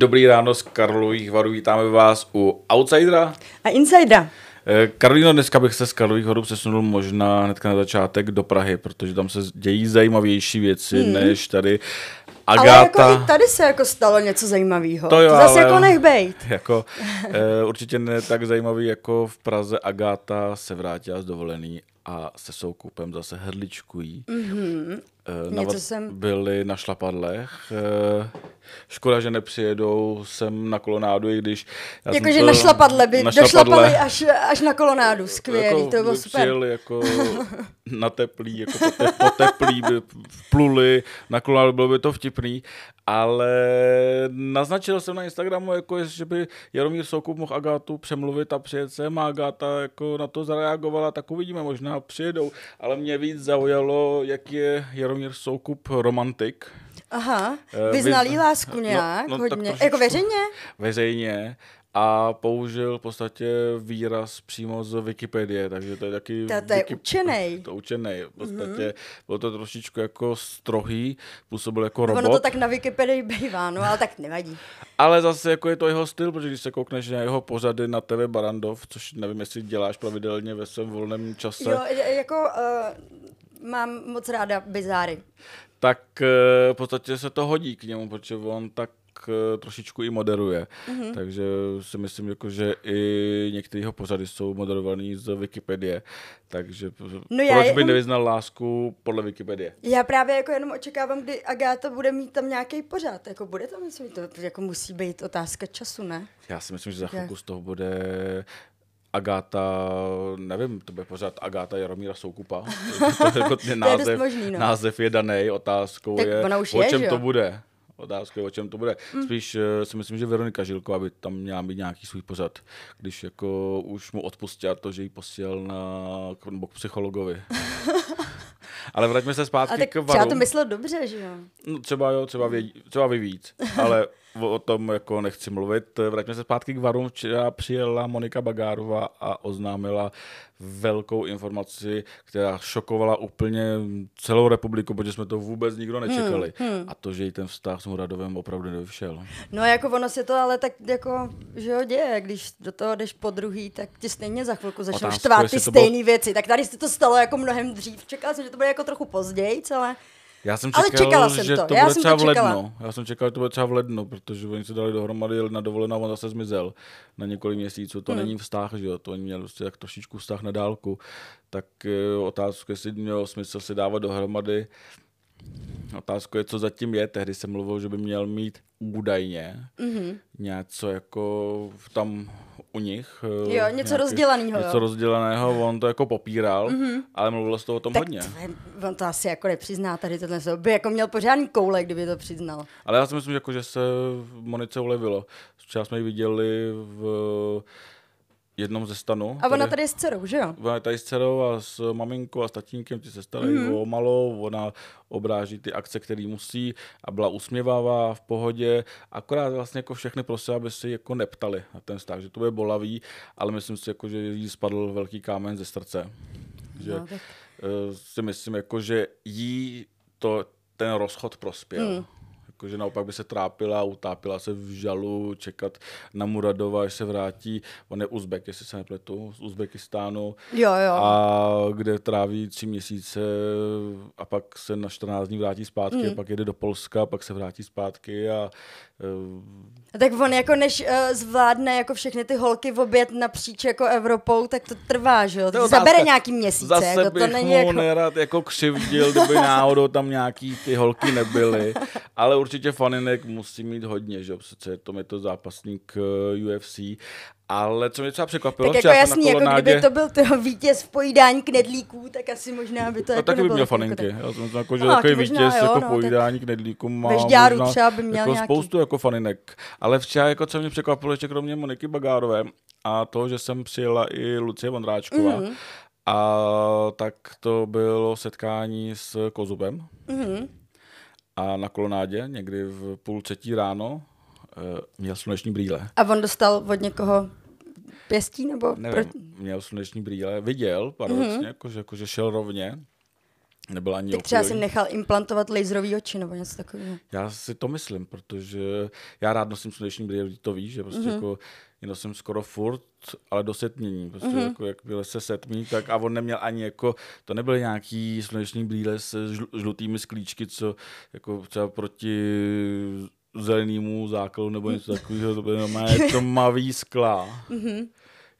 Dobrý ráno z Karlových varů, vítáme vás u Outsidera. A Insidera. Eh, Karolino, dneska bych se z Karlových varů přesunul možná hnedka na začátek do Prahy, protože tam se dějí zajímavější věci, hmm. než tady Agáta. Ale jako i tady se jako stalo něco zajímavého. To jo, to zase ale- jako nech bejt. Jako, eh, určitě ne tak zajímavý jako v Praze Agáta se vrátila z dovolený a se soukupem zase hrdličkují. Mm-hmm. Eh, Něco jsem- Byli na šlapadlech. Eh, škoda, že nepřijedou sem na kolonádu, i když... Jakože na šlapadle by na došlapali šlapadle. až, až na kolonádu. Skvělý, jako to bylo by super. Přijeli jako na teplý, jako po, te, po teplý by vpluli, na kolonádu bylo by to vtipný, ale naznačil jsem na Instagramu, jako, že by Jaromír Soukup mohl Agátu přemluvit a přijet sem a Agáta jako na to zareagovala, tak uvidíme, možná přijedou, ale mě víc zaujalo, jak je Jaromír Soukup romantik. Aha, Eh, vyznal vy- lásku no, nějak no, tak hodně. Jako veřejně? veřejně a použil v podstatě výraz přímo z Wikipedie, takže to je taky... To- to je učenej. To učenej. V podstatě mm-hmm. bylo to trošičku jako strohý, působil jako robot, Ono to tak na Wikipedii bývá, no ale tak nevadí. ale zase jako je to jeho styl, protože když se koukneš na jeho pořady na TV Barandov, což nevím, jestli děláš pravidelně ve svém volném čase, Jo, jako uh, mám moc ráda bizáry. tak eh, v podstatě se to hodí k němu, protože on tak eh, trošičku i moderuje. Mhm. Mm-hmm. Takže si myslím, jako, že i některé jeho pořady jsou moderovaný z Wikipedie. Takže No já proč je- by nevyznal lásku podle Wikipedie? Já právě jako jenom očekávám, kdy Agáta bude mít tam nějaký pořád. Jako bude tam mít, to jako musí být otázka času, ne? Já si myslím, že za chvilku z toho bude Agáta, nevím, to bude pořád Agáta Jaromíra Soukupa. to, je jako ten dost název, možný, no. název je daný, otázkou Tak je, o je, čem že to jo? bude. Otázka je, o čem to bude. Mm. Spíš eh, si myslím, že Veronika Žilková by tam měla mít nějaký svůj pořad, když jako už mu odpustila to, že ji posílal na, nebo k psychologovi. Ale vraťme se zpátky A tak k třeba varu. to myslel dobře, že jo? No, třeba jo, třeba, vě, třeba vy víc, ale o, tom jako nechci mluvit. Vraťme se zpátky k varům. Včera přijela Monika Bagárová a oznámila velkou informaci, která šokovala úplně celou republiku, protože jsme to vůbec nikdo nečekali. Hmm, hmm. A to, že jí ten vztah s Muradovem opravdu nevyšel. No jako ono se to ale tak jako, že jo, děje, když do toho jdeš po druhý, tak ti stejně za chvilku začnou štvát ty to bylo- stejné věci. Tak tady se to stalo jako mnohem dřív. Čekala jsem, že to bude jako trochu později, ale Já jsem Ale čekal, čekala jsem že to, to, já bude jsem třeba to v čekala. lednu. Já jsem čekal, že to bude třeba v lednu, protože oni se dali dohromady, jeli na dovolenou a on zase zmizel na několik měsíců. To hmm. není vztah, že jo, to oni měli prostě tak trošičku vztah na dálku. Tak eh, otázka, jestli mělo smysl si dávat dohromady. Otázka je, co zatím je. Tehdy jsem mluvil, že by měl mít údajně mm-hmm. něco jako tam u nich. eh, Jo, něco rozdělanýho, Něco jo. rozdělaného, on to jako popíral, mm-hmm. ale mluvilo se to o tom tak hodně. to je- on to asi jako nepřizná tady tohle. To by jako měl pořádný koule, kdyby to přiznal. Ale já si myslím, že, jako, že se Monice ulevilo. Včera jsme ji viděli v jednom ze stanů. A ona tady je s dcerou, že jo? Ona je tady s dcerou a s maminkou a s tatínkem, ty se starají mm. o malou, ona obráží ty akce, které musí a byla usměvavá, v pohodě, akorát vlastně jako všechny prosila, aby si jako neptali na ten vztah, že to bude bolavý, ale myslím si, jako, že jí spadl velký kámen ze srdce. Že, No, tak- eh, si myslím, jako, že jí to, ten rozchod prospěl. Mm. Jakože naopak by se trápila, utápila se v žalu, čekat na Muradova, až se vrátí. On je Uzbek, jestli se nepletu, z Uzbekistánu. Jo, jo. A kde tráví tři měsíce a pak se na 14 dní vrátí zpátky, mm. pak jede do Polska, pak se vrátí zpátky a eh, Tak on jako než uh, zvládne jako všechny ty holky v oběd napříč jako Evropou, tak to trvá, že jo? To zabere nějaký měsíce. Zase jako, bych to není mu jako... nerad jako křivdil, kdyby náhodou tam nějaký ty holky nebyly. Ale určitě faninek musí mít hodně, že jo? Přece to je to zápasník eh, UFC. Ale co mě třeba překvapilo, Tak jako jasný, jako kdyby to byl toho vítěz v pojídání knedlíků, tak asi možná by to No, jako taky by měl jako faninky. tak- Já jsem to jako, že No, takový taky možná vítěz jo, jako no, pojídání knedlíků má možná třeba by měl jako nějaký. spoustu jako faninek. Ale včera, jako co mě překvapilo, ještě kromě Moniky Bagárové a toho, že jsem přijela i Lucie Vondráčková, Mhm. mm-hmm. a tak to bylo setkání s Kozubem. Mhm. A na kolonádě, někdy v půl třetí ráno, eh, měl sluneční brýle. A on dostal od někoho pěstí, nebo... Nevím, Pro... měl sluneční brýle, viděl paradoxně, mm-hmm. jakože, jakože šel rovně. Nebyl ani Tak třeba si nechal implantovat laserový oči nebo něco takového. Já si to myslím, protože já rád nosím sluneční brýle, to víš, že prostě mm-hmm. jako je nosím skoro furt, ale do setmění. Prostě mm-hmm. jako jakmile se setmí, tak a on neměl ani jako, to nebyly nějaký sluneční brýle s žl- žlutými sklíčky, co jako třeba proti zelenému zákalu nebo něco takového, to bylo normálně tmavý skla. Mm-hmm.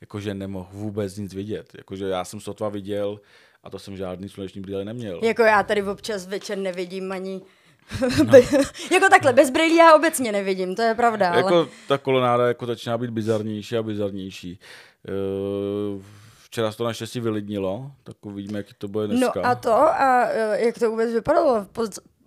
Jakože nemohl vůbec nic vidět. Jakože já jsem sotva viděl a to jsem žádný sluneční brýle neměl. Jako já tady občas večer nevidím ani... No. jako takhle, bez brýlí já obecně nevidím, to je pravda, ale... Jako ta kolonáda jako začíná být bizarnější a bizarnější. Uh, Včera se to naštěstí vylidnilo, tak uvidíme, jaký to bude dneska. No a to, a uh, jak to vůbec vypadalo?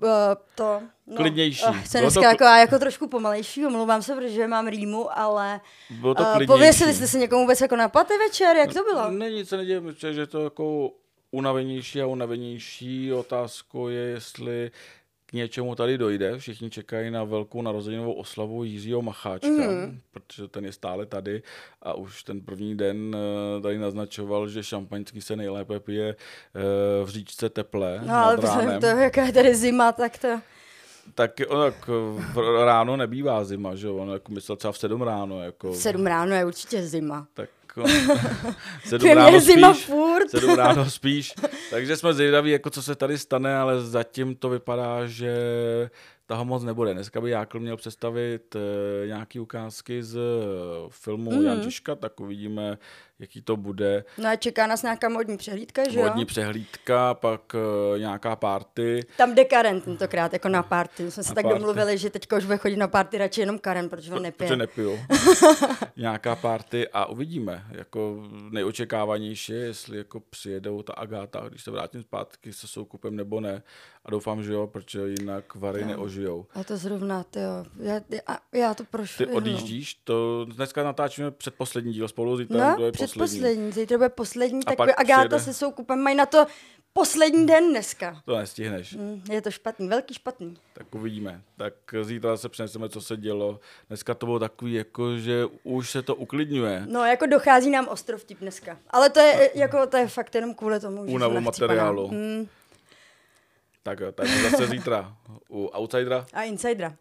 Uh, to, no, Klidnější. Uh, jsem Bylo dneska to jako, já jako trošku pomalejší, omlouvám se, protože mám rýmu, ale Bylo to uh, pověsili jste se někomu vůbec jako na paty večer, jak to bylo? Ne, nic se neděje, je to jako unavenější a unavenější. Otázkou je, jestli k něčemu tady dojde. Všichni čekají na velkou narozeninovou oslavu Jiřího Macháčka, mm. protože ten je stále tady a už ten první den eh, tady naznačoval, že šampaňský se nejlépe pije eh, v říčce teple No ale vzhledem toho, jaká je tady zima, tak to... Tak, ono, tak v- ráno nebývá zima, že jo? Ono jako myslel třeba v sedm ráno. Jako, V sedm ráno je určitě zima. tak on, sedm ráno zima spíš, furt. sedm ráno spíš. Takže jsme zvědaví, jako co se tady stane, ale zatím to vypadá, že toho moc nebude. Dneska by Jákl měl představit eh, nějaký ukázky z eh, filmu mm. Jan Žižka, tak uvidíme, jaký to bude. No a čeká nás nějaká modní přehlídka, že jo? Vodní přehlídka, pak eh, nějaká party. Tam jde Karen tentokrát, jako na party. My jsme se tak party. domluvili, že teďka už bude chodit na party radši jenom Karen, protože on nepije. Protože nepiju. Nějaká party a uvidíme. Jako nejočekávanější je, jestli jako přijedou ta Agáta, když se vrátím zpátky se soukupem nebo ne. A doufám, že jo, protože jinak Vary neožijou. A to zrovna, ty jo. Já, já, já to prošlu. Ty odjíždíš, to dneska natáčíme předposlední díl spolu, zítra No, je poslední. předposlední. Zítra bude poslední, A tak pak Agáta přijede- se soukupem mají na to poslední den dneska. To nestihneš, Mm, Je to špatný, velký špatný. tak uvidíme. Tak zítra se přeneseme, co se dělo. Dneska to bylo takový, jako, že už se to uklidňuje. No, jako dochází nám ostrov tip dneska. Ale to je, jako, to je fakt jenom kvůli tomu, že Únavu materiálu. Mm, Tak tak zase zítra u Outsidera. a Insidera.